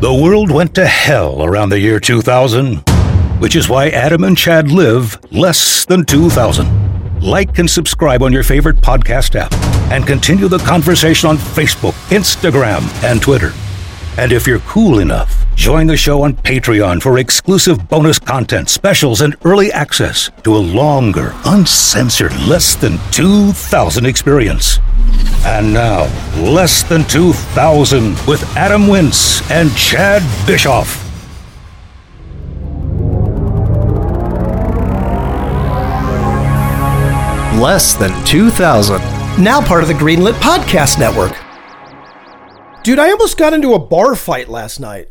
The world went to hell around the year 2000, which is why Adam and Chad live less than 2000. Like and subscribe on your favorite podcast app and continue the conversation on Facebook, Instagram, and Twitter. And if you're cool enough, join the show on Patreon for exclusive bonus content, specials, and early access to a longer, uncensored, less than 2,000 experience. And now, Less Than 2,000 with Adam Wince and Chad Bischoff. Less than 2,000. Now part of the Greenlit Podcast Network. Dude, I almost got into a bar fight last night.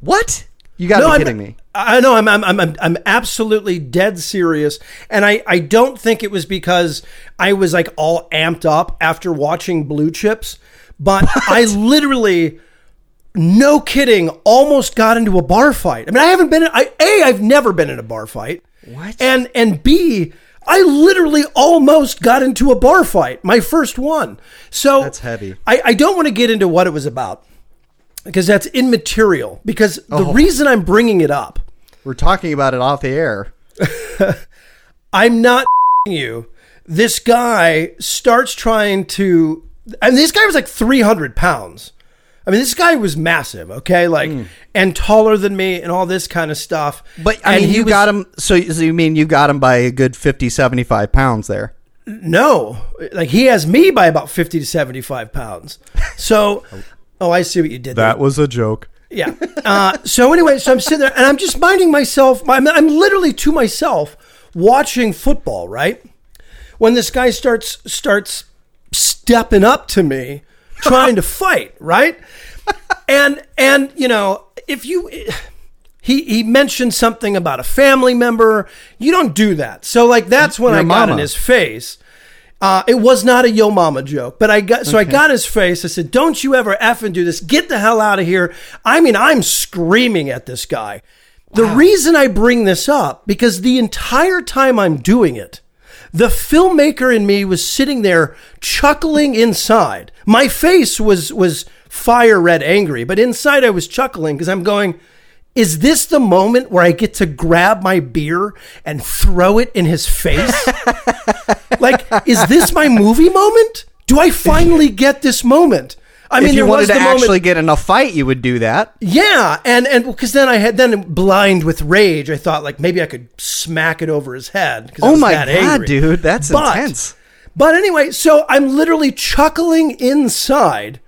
What? You gotta be I'm, kidding me. I know I'm, I'm I'm I'm absolutely dead serious, and I I don't think it was because I was like all amped up after watching Blue Chips, but I literally, no kidding, almost got into a bar fight. I mean, I haven't been. In, I a I've never been in a bar fight. What? And and b I literally almost got into a bar fight, my first one. So That's heavy. I, I don't want to get into what it was about because that's immaterial. Because the Oh. reason I'm bringing it up, We're talking about it off the air. I'm not you. This guy starts trying to, and this guy was like 300 pounds. I mean, this guy was massive, okay, like, and taller than me, and all this kind of stuff. But I And mean, you was- got him. So, so you mean you got him by a good 50, 75 pounds there? No, like he has me by about 50 to 75 pounds. So, oh, I see what you did. there. That was a joke. Yeah. Uh, so anyway, so I'm sitting there and I'm just minding myself. I'm, I'm literally to myself watching football. Right when this guy starts starts stepping up to me, trying to fight. Right, and and you know if you. He, he mentioned something about a family member. You don't do that. So like that's when Your I got in his face. Uh, it was not a yo mama joke, but I got so I got his face. I said, "Don't you ever effing do this? Get the hell out of here!" I mean, I'm screaming at this guy. The reason I bring this up because the entire time I'm doing it, the filmmaker in me was sitting there chuckling inside. My face was was fire red angry, but inside I was chuckling because I'm going. Is this the moment where I get to grab my beer and throw it in his face? like, is this my movie moment? Do I finally get this moment? I if you wanted to moment- actually get in a fight, you would do that. yeah, and and because then I had then blind with rage, I thought like maybe I could smack it over his head. Oh my god, angry. dude, that's But- intense. But anyway, so I'm literally chuckling inside,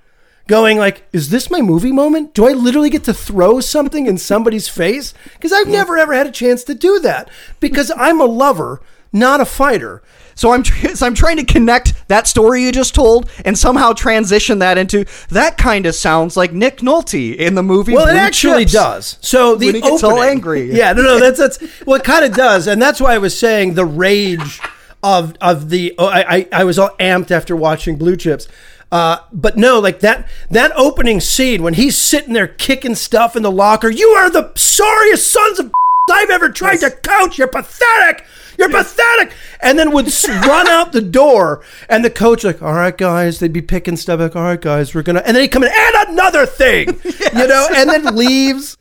going like, "Is this my movie moment? Do I literally get to throw something in somebody's face? Because I've never ever had a chance to do that because I'm a lover, not a fighter." So I'm tr- so I'm trying to connect that story you just told and somehow transition that into that kind of sounds like Nick Nolte in the movie. Well, it actually Chips. does. So the When he gets all opening- angry. Yeah, no, no, that's that's well, it kind of does, and that's why I was saying the rage of of the. Oh, I, I I was all amped after watching Blue Chips. Uh, but no, like that that opening scene when he's sitting there kicking stuff in the locker. You are the sorriest sons of I've ever tried to coach. You're pathetic. You're pathetic. And then would run out the door, and the coach like, "All right, guys." They'd be picking stuff like, "All right, guys, we're gonna," and then he'd come in and another thing, you know, and then leaves.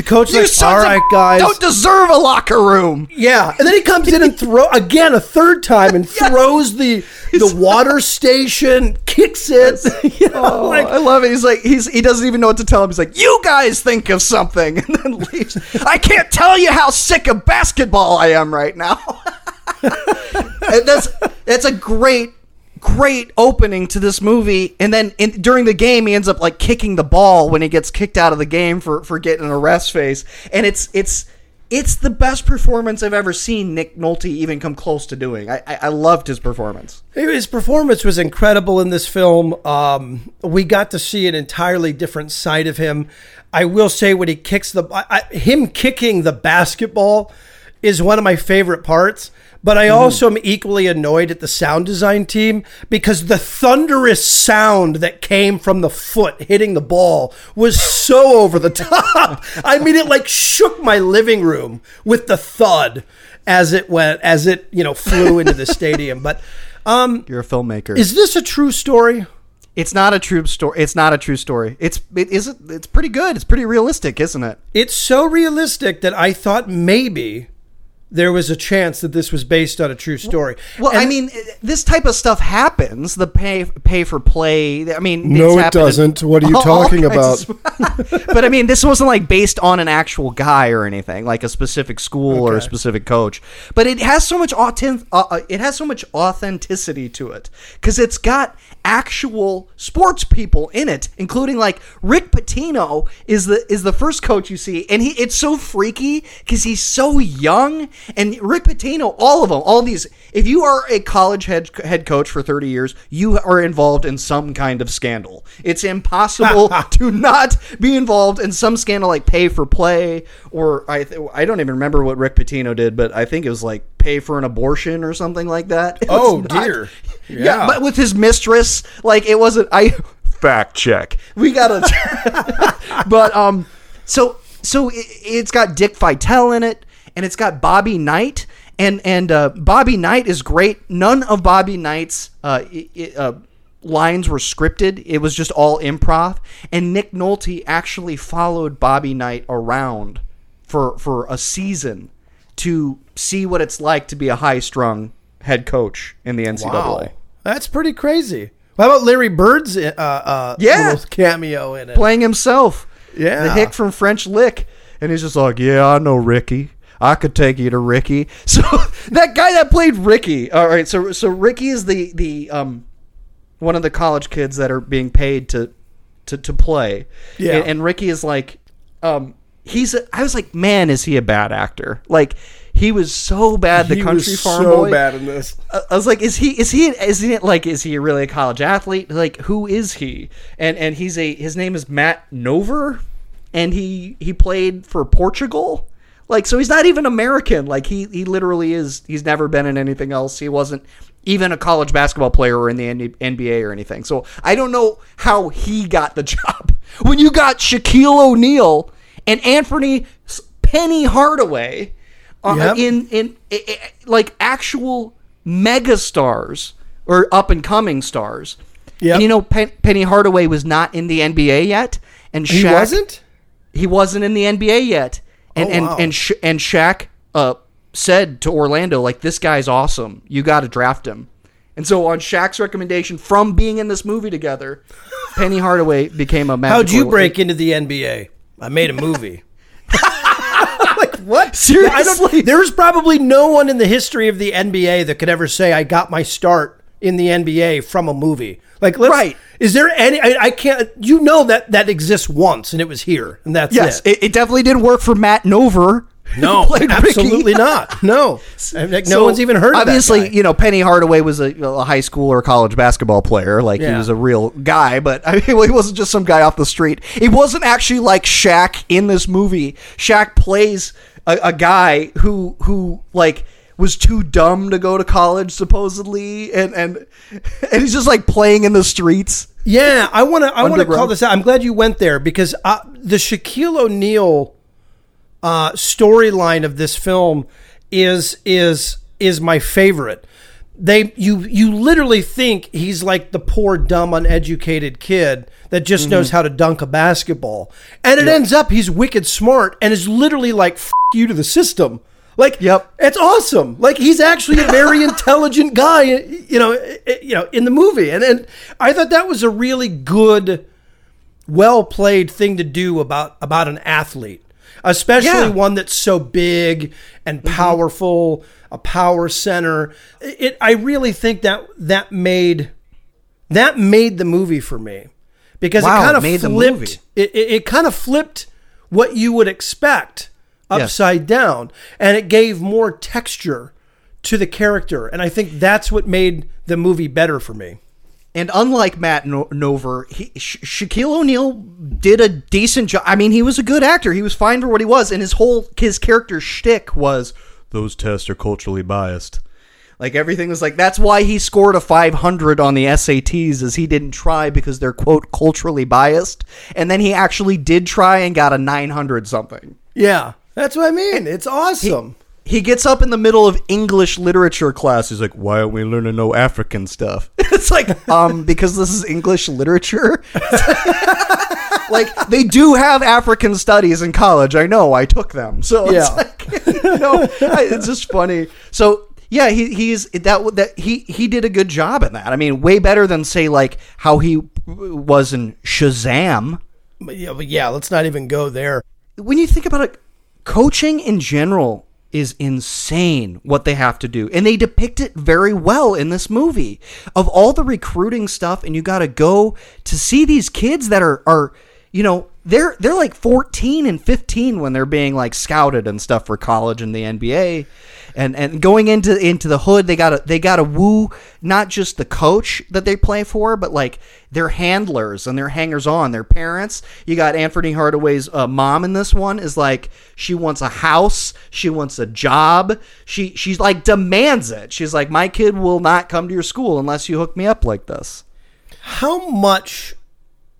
The coach You like, "All right, guys." don't deserve a locker room. Yeah, and then he comes in and throw again a third time and throws the the water station, kicks it. You know, Oh, like, I love it. He's like he's he doesn't even know what to tell him. He's like, "You guys think of something," and then leaves. I can't tell you how sick of basketball I am right now. and that's that's a great great opening to this movie. And then in, during the game, he ends up like kicking the ball when he gets kicked out of the game for for getting a rest face. And it's it's. It's the best performance I've ever seen Nick Nolte even come close to doing. I, I, I loved his performance. His performance was incredible in this film. Um, we got to see an entirely different side of him. I will say when he kicks the I- him kicking the basketball is one of my favorite parts. But I also am equally annoyed at the sound design team because the thunderous sound that came from the foot hitting the ball was so over the top. I mean, it like shook my living room with the thud as it went, as it you know flew into the stadium. But um, You're a filmmaker. is this a true story? It's not a true story. It's not a true story. It's it is it's pretty good. It's pretty realistic, isn't it? It's so realistic that I thought maybe there was a chance that this was based on a true story. Well, I mean, this type of stuff happens. The pay pay for play. I mean, No, it doesn't. What are you all- all talking kinds of- but I mean, this wasn't like based on an actual guy or anything, like a specific school or a specific coach. But it has so much authentic. Uh, uh, it has so much authenticity to it because it's got actual sports people in it, including like Rick Pitino is the is the first coach you see, and he it's so freaky because he's so young, and Rick Pitino, all of them, all these. If you are a college head head coach for thirty years, you are involved in some kind of scandal. It's impossible to not be involved in some scandal like pay for play, or I th- I don't even remember what Rick Pitino did, but I think it was like pay for an abortion or something like that. It Oh, not- dear. yeah. Yeah. but with his mistress, like it wasn't. I fact check. We gotta. but um, so so it, it's got Dick Vitale in it, and it's got Bobby Knight, and and uh, Bobby Knight is great. None of Bobby Knight's uh, i- i- uh, lines were scripted. It was just all improv. And Nick Nolte actually followed Bobby Knight around for for a season to see what it's like to be a high strung head coach in the NCAA. Wow. That's pretty crazy. How about Larry Bird's uh, uh, Yeah. little cameo in it? playing himself. Yeah. The hick from French Lick. And he's just like, yeah, I know Ricky. I could take you to Ricky. So that guy that played Ricky. All right. So, so Ricky is the, the, um, one of the college kids that are being paid to, to, to play. Yeah. And, and Ricky is like, um, he's, a, I was like, man, is he a bad actor? Like, he was so bad. The He country was farm so boy. bad in this. I I was like, is he is he is he like is he really a college athlete? Like, who is he? And and he's a his name is Matt Nover, and he he played for Portugal. Like, so he's not even American. Like he he literally is. He's never been in anything else. He wasn't even a college basketball player or in the NBA or anything. So I don't know how he got the job. When you got Shaquille O'Neal and Anthony Penny Hardaway uh, Yep. in in i- i- like actual mega stars or up and coming stars. Yep. And you know, Pen- Penny Hardaway was not in the NBA yet, and Shaq, he wasn't? He wasn't in the NBA yet, and Oh, and wow. and Sha- and Shaq uh, said to Orlando, like, "This guy's awesome. You got to draft him." And so, on Shaq's recommendation, from being in this movie together, Penny Hardaway became a. How'd you break into the NBA? I made a movie. like what? Seriously? there's probably no one in the history of the NBA that could ever say I got my start in the NBA from a movie. Like, let's, Right. Is there any? I, I can't. You know that that exists once, and it was here, and that's Yes, it. it, it definitely didn't work for Matt Nover. No, absolutely not. No, like, no one's even heard. of that Obviously, you know, Penny Hardaway was a, a high school or college basketball player. Like he was a real guy, but I mean, he wasn't just some guy off the street. He wasn't actually like Shaq in this movie. Shaq plays a, a guy who who like was too dumb to go to college supposedly, and and and he's just like playing in the streets. Yeah, I want to. I want to call this out. I'm glad you went there because uh, the Shaquille O'Neal uh, storyline of this film is is is my favorite. They you you literally think he's like the poor dumb uneducated kid that just Mm-hmm. knows how to dunk a basketball, and it ends up he's wicked smart and is literally like F- you to the system. Like, Yep. it's awesome. Like he's actually a very intelligent guy, you know, eh, you know, in the movie, and and I thought that was a really good, well played thing to do about about an athlete, especially Yeah. Mm-hmm. one that's so big and powerful, a power center. It, I really think that that made that made the movie for me because Wow, it kind of flipped. It, it, it kind of flipped what you would expect Yes. upside down, and it gave more texture to the character, and I think that's what made the movie better for me. And unlike Matt no- Nover, he, Sha- Shaquille O'Neal did a decent job. I mean, he was a good actor. He was fine for what he was, and his whole his character shtick was those tests are culturally biased. Like everything was like that's why he scored a 500 on the SATs, is he didn't try because they're quote culturally biased, and then he actually did try and got a 900 something. Yeah, that's what I mean. It's awesome. He gets up in the middle of English literature class. He's like, "Why aren't we learning no African stuff?" it's like, um, because this is English literature. like they do have African studies in college. I know. I took them. So Yeah. it's like, you know, it's just funny. So yeah, he he's that that he he did a good job in that. I mean, way better than say like how he was in Shazam. But yeah, but yeah, let's not even go there. when you think about it, coaching in general is insane what they have to do. And they depict it very well in this movie. Of all the recruiting stuff, and you gotta go to see these kids that are are, you know, they're they're like 14 and 15 when they're being like scouted and stuff for college and the NBA. And and going into into the hood, they gotta they gotta woo not just the coach that they play for, but like their handlers and their hangers on, their parents. You got Anthony Hardaway's uh, mom in this one is like she wants a house, she wants a job, she she's like demands it. She's like, my kid will not come to your school unless you hook me up like this. How much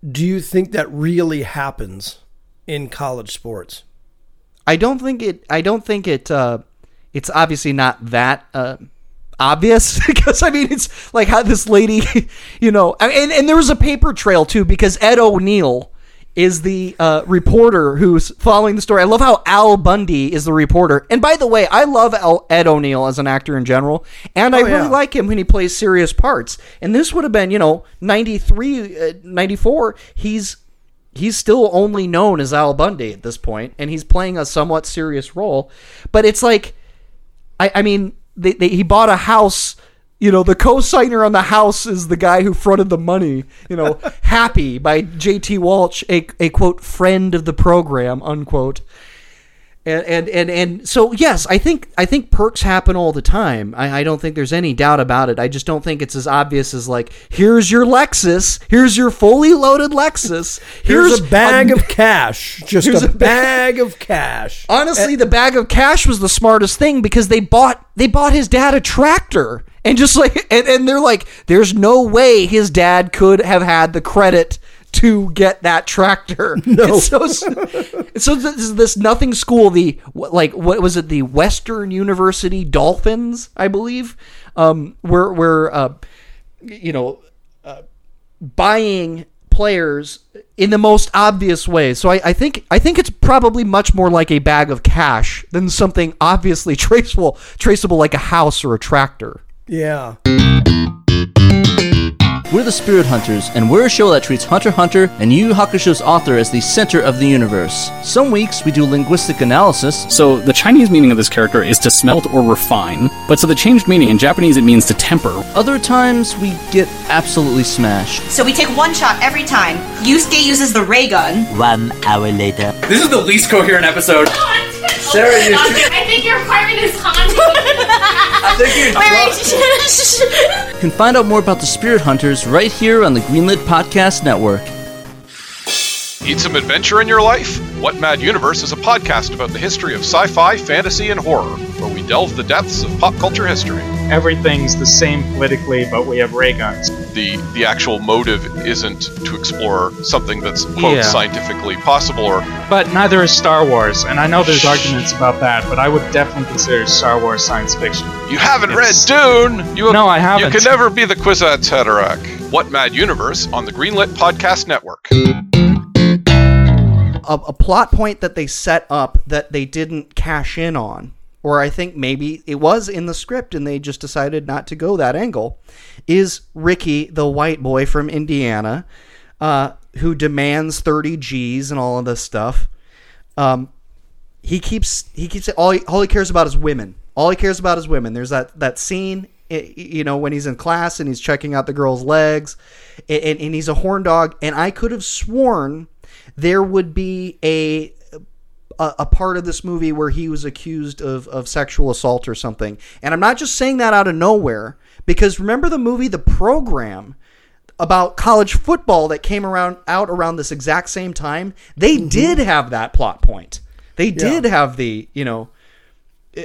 do you think that really happens in college sports? I don't think it. I don't think it. Uh, it's obviously not that uh, obvious because I mean it's like how this lady, you know, and and there was a paper trail too because Ed O'Neill is the uh, reporter who's following the story. I love how Al Bundy is the reporter. And by the way, I love Al- Ed O'Neill as an actor in general, and I Oh, really like him when he plays serious parts. And this would have been, you know, 93, uh, 94. He's he's still only known as Al Bundy at this point, and he's playing a somewhat serious role. But it's like, I, I mean, they, they, he bought a house. You know, the co-signer on the house is the guy who fronted the money. You know, "Happy" by J.T. Walsh, a, a quote friend of the program, unquote. And, and and and so yes, I think I think perks happen all the time. I, I don't think there's any doubt about it. I just don't think it's as obvious as like here's your Lexus, here's your fully loaded Lexus, Here's, a bag of cash. Just Here's a, a ba- bag of cash. Honestly, eh. the bag of cash was the smartest thing because they bought they bought his dad a tractor and just like and, and they're like, there's no way his dad could have had the credit to get that tractor. No. so so this, this nothing school, the like what was it, the Western University Dolphins, I believe, um, were were uh, you know buying players in the most obvious way. So I, I think I think it's probably much more like a bag of cash than something obviously traceable traceable like a house or a tractor. Yeah. We're the Spirit Hunters, and we're a show that treats Hunter Hunter and Yu Yu Hakusho's author as the center of the universe. Some weeks we do linguistic analysis, So the Chinese meaning of this character is to smelt or refine, but so the changed meaning in Japanese it means to temper. other times we get absolutely smashed. So we take one shot every time. Yusuke uses the ray gun. One hour later. This is the least coherent episode. Sarah, you I think your apartment is haunted. You can find out more about the Spirit Hunters right here on the Greenlit Podcast Network. Need some adventure in your life? What Mad Universe is a podcast about the history of sci fi, fantasy, and horror, where we delve the depths of pop culture history. everything's the same politically, but we have ray guns. The, the actual motive isn't to explore something that's, quote, Yeah. scientifically possible or But neither is Star Wars, and I know there's arguments about that, but I would definitely consider Star Wars science fiction. You haven't It's- read Dune! You No, I haven't. You can never be the Kwisatz Haderach. What Mad Universe on the Greenlit Podcast Network. A, a plot point that they set up that they didn't cash in on, or I think maybe it was in the script and they just decided not to go that angle, is Ricky, the white boy from Indiana, uh, who demands 30 G's and all of this stuff. Um, he keeps he keeps all he, all he cares about is women. All he cares about is women. There's that that scene, you know, when he's in class and he's checking out the girl's legs, and, and, and he's a horn dog. And I could have sworn there would be a a, part of this movie where he was accused of, of sexual assault or something. And I'm not just saying that out of nowhere because remember the movie The Program about college football that came around out around this exact same time. They mm-hmm. did have that plot point. They did have the, you know,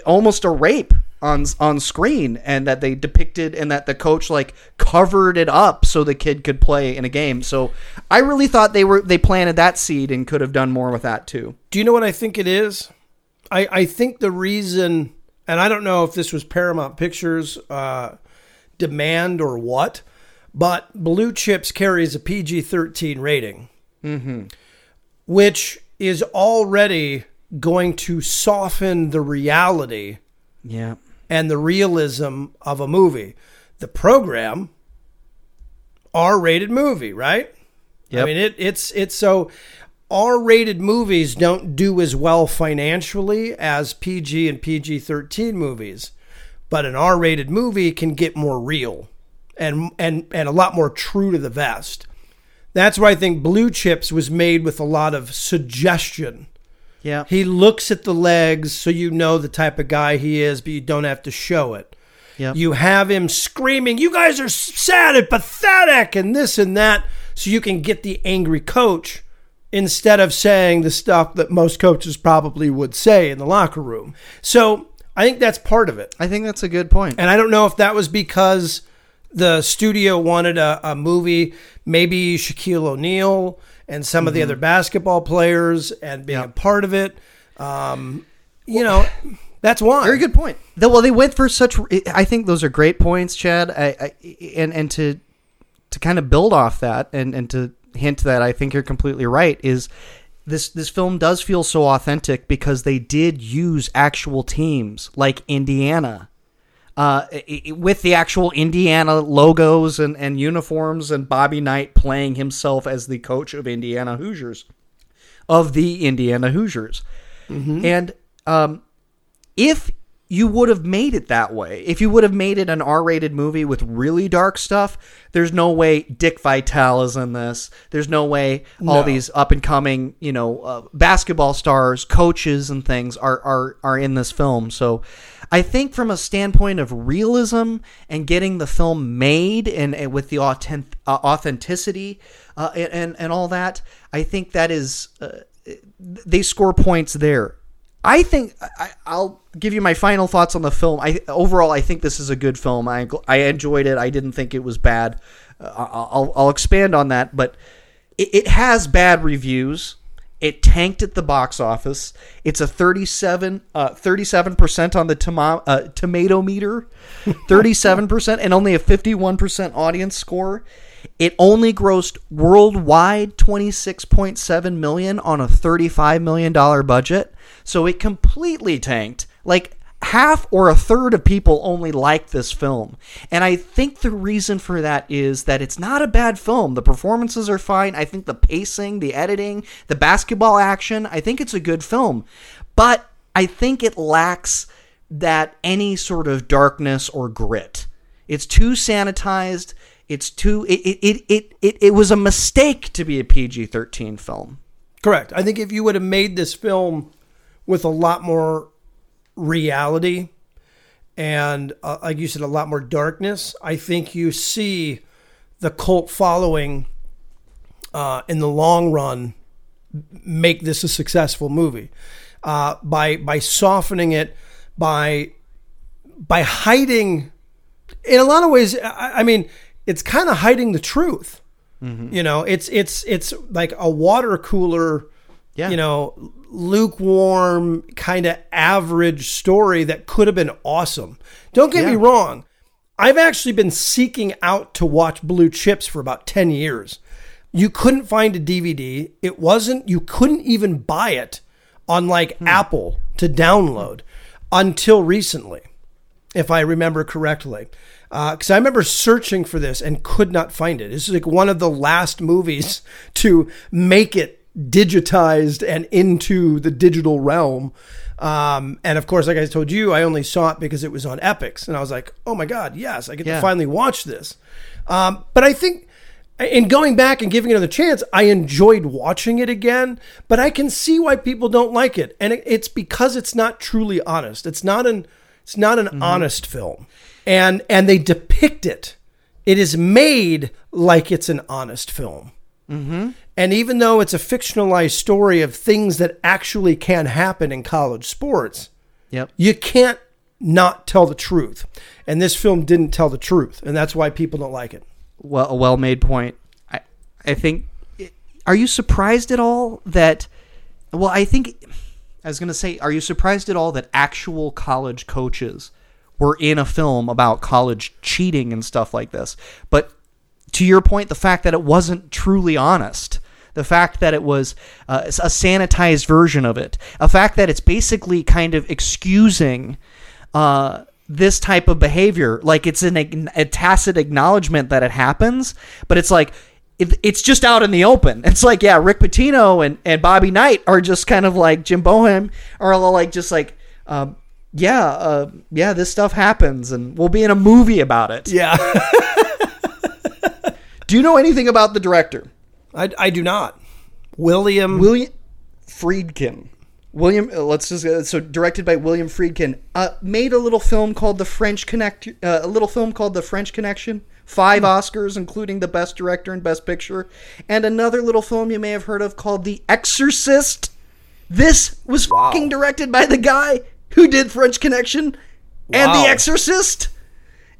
almost a rape on on screen and that they depicted and that the coach like covered it up so the kid could play in a game. So I really thought they were they planted that seed and could have done more with that too. Do you know what I think it is? I, I think the reason and I don't know if this was Paramount Pictures uh, demand or what, but Blue Chips carries a PG 13 rating, Mhm. which is already going to soften the reality Yeah. And the realism of a movie. The program, R rated movie, right? I mean, it, it's it's so R rated movies don't do as well financially as PG and PG 13 movies, but an R rated movie can get more real and, and, and a lot more true to the vest. That's why I think Blue Chips was made with a lot of suggestion. Yeah. He looks at the legs so you know the type of guy he is, but you don't have to show it. Yep. You have him screaming, You guys are sad and pathetic, and this and that, so you can get the angry coach instead of saying the stuff that most coaches probably would say in the locker room. So I think that's part of it. I think that's a good point. And I don't know if that was because the studio wanted a, a movie, maybe Shaquille O'Neal and some of the other basketball players and being a part of it. Um, you know, that's why. Very good point. Though, well, they went for such. I think those are great points, Chad. I, I and and to to kind of build off that and and to hint that I think you're completely right is this this film does feel so authentic because they did use actual teams like Indiana. Uh, i- i- with the actual Indiana logos and, and uniforms, and Bobby Knight playing himself as the coach of Indiana Hoosiers, of the Indiana Hoosiers. And um, if you would have made it that way, if you would have made it an R-rated movie with really dark stuff, there's no way Dick Vitale is in this. There's no way all No. these up and coming, you know, uh, basketball stars, coaches, and things are are are in this film. So. I think from a standpoint of realism and getting the film made and, and with the authentic, uh, authenticity uh, and, and and all that, I think that is uh, they score points there. I think I, I'll give you my final thoughts on the film. I overall I think this is a good film. I I enjoyed it. I didn't think it was bad. Uh, I'll I'll expand on that, but it, it has bad reviews. It tanked at the box office. It's a 37 uh, 37% on the tomo- uh, tomato meter, 37% and only a 51% audience score. It only grossed worldwide 26.7 million on a 35 million dollar budget. So it completely tanked. Like half or a third of people only like this film. And I think the reason for that is that it's not a bad film. The performances are fine. I think the pacing, the editing, the basketball action, I think it's a good film. But I think it lacks that any sort of darkness or grit. It's too sanitized. It's too it it it it, it, was a mistake to be a PG-13 film. Correct. I think if you would have made this film with a lot more reality and, uh, like you said, a lot more darkness, I think you see the cult following uh, in the long run make this a successful movie uh, by by softening it by by hiding in a lot of ways I, I mean it's kind of hiding the truth. Mm-hmm. You know it's it's it's like a water cooler Yeah. you know lukewarm kind of average story that could have been awesome. Don't get me wrong. I've actually been seeking out to watch blue chips for about 10 years. You couldn't find a dvd it wasn't you couldn't even buy it on like hmm. apple to download until recently if I remember correctly. Because I remember searching for this and could not find it. This is like one of the last movies to make it digitized and into the digital realm. Um, and of course, like I told you, I only saw it because it was on Epix. And I was like, oh my God, yes, I get Yeah. to finally watch this. Um, but I think in going back and giving it another chance, I enjoyed watching it again, but I can see why people don't like it. And it, it's because it's not truly honest. It's not an it's not an honest film. And and they depict it. It is made like it's an honest film. Mm-hmm. And even though it's a fictionalized story of things that actually can happen in college sports, Yep. you can't not tell the truth. And this film didn't tell the truth, and that's why people don't like it. well a well made point. I I think are you surprised at all that well I think I was going to say, are you surprised at all that actual college coaches were in a film about college cheating and stuff like this? But to your point, the fact that it wasn't truly honest, the fact that it was uh, a sanitized version of it, a fact that it's basically kind of excusing uh, this type of behavior, like it's an, a tacit acknowledgement that it happens, but it's like it, it's just out in the open. It's like, yeah, Rick Pitino and, and Bobby Knight are just kind of like Jim Boeheim are like just like, um, yeah, uh, yeah, this stuff happens, and we'll be in a movie about it. Yeah. do you know anything about the director? I, I do not. William William Friedkin. William, uh, let's just uh, so directed by William Friedkin. Uh, made a little film called The French Connect. Uh, a little film called The French Connection. Five Hmm. Oscars, including the Best Director and Best Picture, and another little film you may have heard of called The Exorcist. This was fucking directed by the guy who did French Connection and Wow. The Exorcist.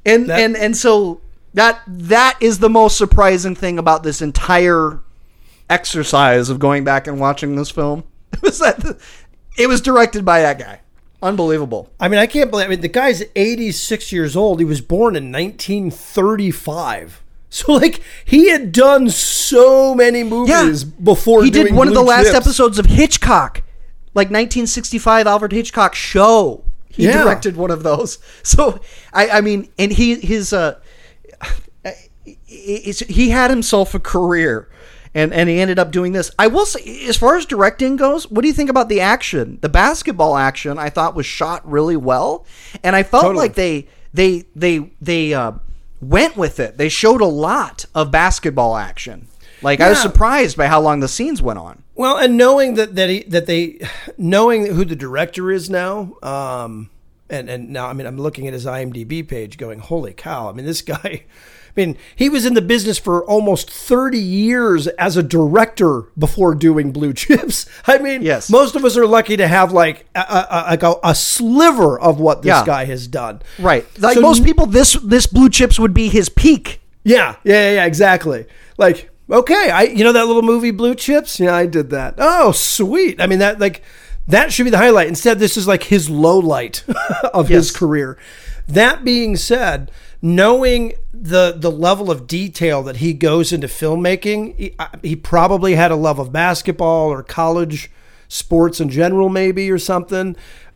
And That- and and so that that is the most surprising thing about this entire exercise of going back and watching this film. was that the- it was directed by that guy. Unbelievable. I mean, I can't believe. I mean, the guy's 86 years old. He was born in 1935. So, like, he had done so many movies before. he did one of the last episodes of Hitchcock, like 1965 Alfred Hitchcock show. He Yeah. directed one of those. So I, I mean, and he his uh, he had himself a career. And, and he ended up doing this. I will say, as far as directing goes, what do you think about the action? The basketball action, I thought was shot really well, and I felt Totally. like they they they they uh, went with it. They showed a lot of basketball action. Like I was surprised by how long the scenes went on. Well, and knowing that that he that they knowing who the director is now, um, and and now I mean I'm looking at his IMDb page, going, holy cow! I mean this guy. I mean, he was in the business for almost 30 years as a director before doing Blue Chips. I mean, Yes. most of us are lucky to have like a, a, a, like a, sliver of what this Yeah. guy has done. Right. Like So most people, this this blue chips would be his peak. Yeah, yeah, yeah, yeah, exactly. Like, okay, I you know that little movie Blue Chips? Yeah, I did that. Oh, sweet. I mean that like that should be the highlight. Instead, this is like his low light of his career. That being said, knowing the the level of detail that he goes into filmmaking, he, he probably had a love of basketball or college sports in general, maybe or something.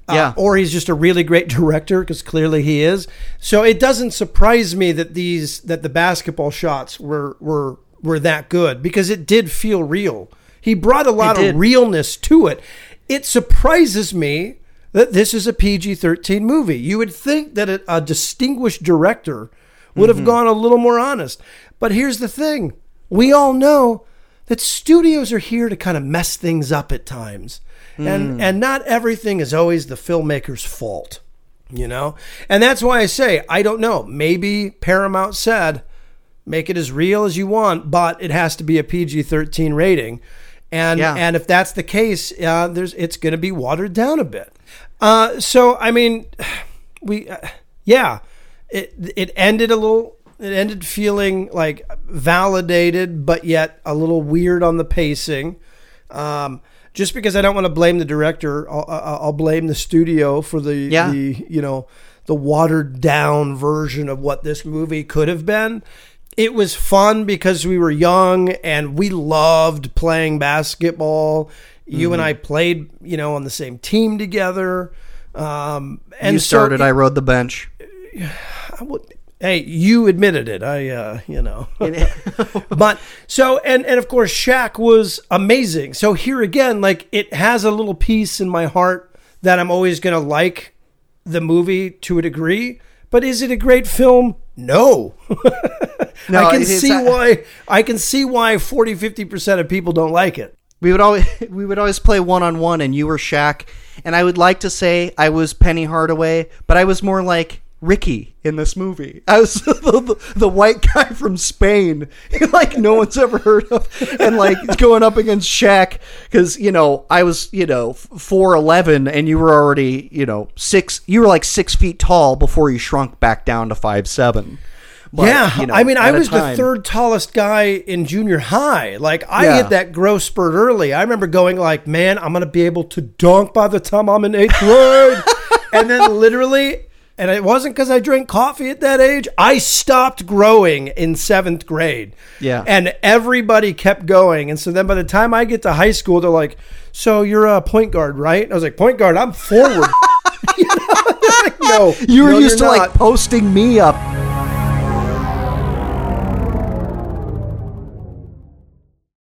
Uh, Yeah. or he's just a really great director because clearly he is. So it doesn't surprise me that these that the basketball shots were were were that good because it did feel real. He brought a lot of realness to it. It surprises me that this is a PG-13 movie. You would think that a, a distinguished director would have mm-hmm. gone a little more honest. But here's the thing. We all know that studios are here to kind of mess things up at times. And mm. and not everything is always the filmmaker's fault, you know? And that's why I say I don't know. Maybe Paramount said make it as real as you want, but it has to be a PG-13 rating. And Yeah. and if that's the case, uh, there's it's going to be watered down a bit. Uh, so I mean, we uh, yeah, it it ended a little. It ended feeling like validated, but yet a little weird on the pacing. Um, just because I don't want to blame the director, I'll, I'll I'll blame the studio for the Yeah. the you know the watered down version of what this movie could have been. It was fun because we were young and we loved playing basketball. You Mm-hmm. and I played, you know, on the same team together. Um, and you so started. it- I rode the bench. I would- hey, you admitted it. I, uh, you know, but so and and of course, Shaq was amazing. So here again, like it has a little piece in my heart that I'm always gonna like the movie to a degree. But is it a great film? No. No, I can see I- why I can see why 40 50% of people don't like it. We would always we would always play one on one, and you were Shaq, and I would like to say I was Penny Hardaway, but I was more like Ricky in this movie. I was the, the, the white guy from Spain, like no one's ever heard of, and like going up against Shaq because you know I was you know four eleven, and you were already you know six. You were like six feet tall before you shrunk back down to five seven. But, yeah, you know, I mean, I was the third tallest guy in junior high. Like, I Yeah. hit that growth spurt early. I remember going like, "Man, I'm gonna be able to dunk by the time I'm in eighth grade," and then literally, and it wasn't because I drank coffee at that age. I stopped growing in seventh grade. Yeah. and everybody kept going, and so then by the time I get to high school, they're like, "So you're a point guard, right?" I was like, "Point guard, I'm forward." You know? Like, no, You were no, used to you're like not. posting me up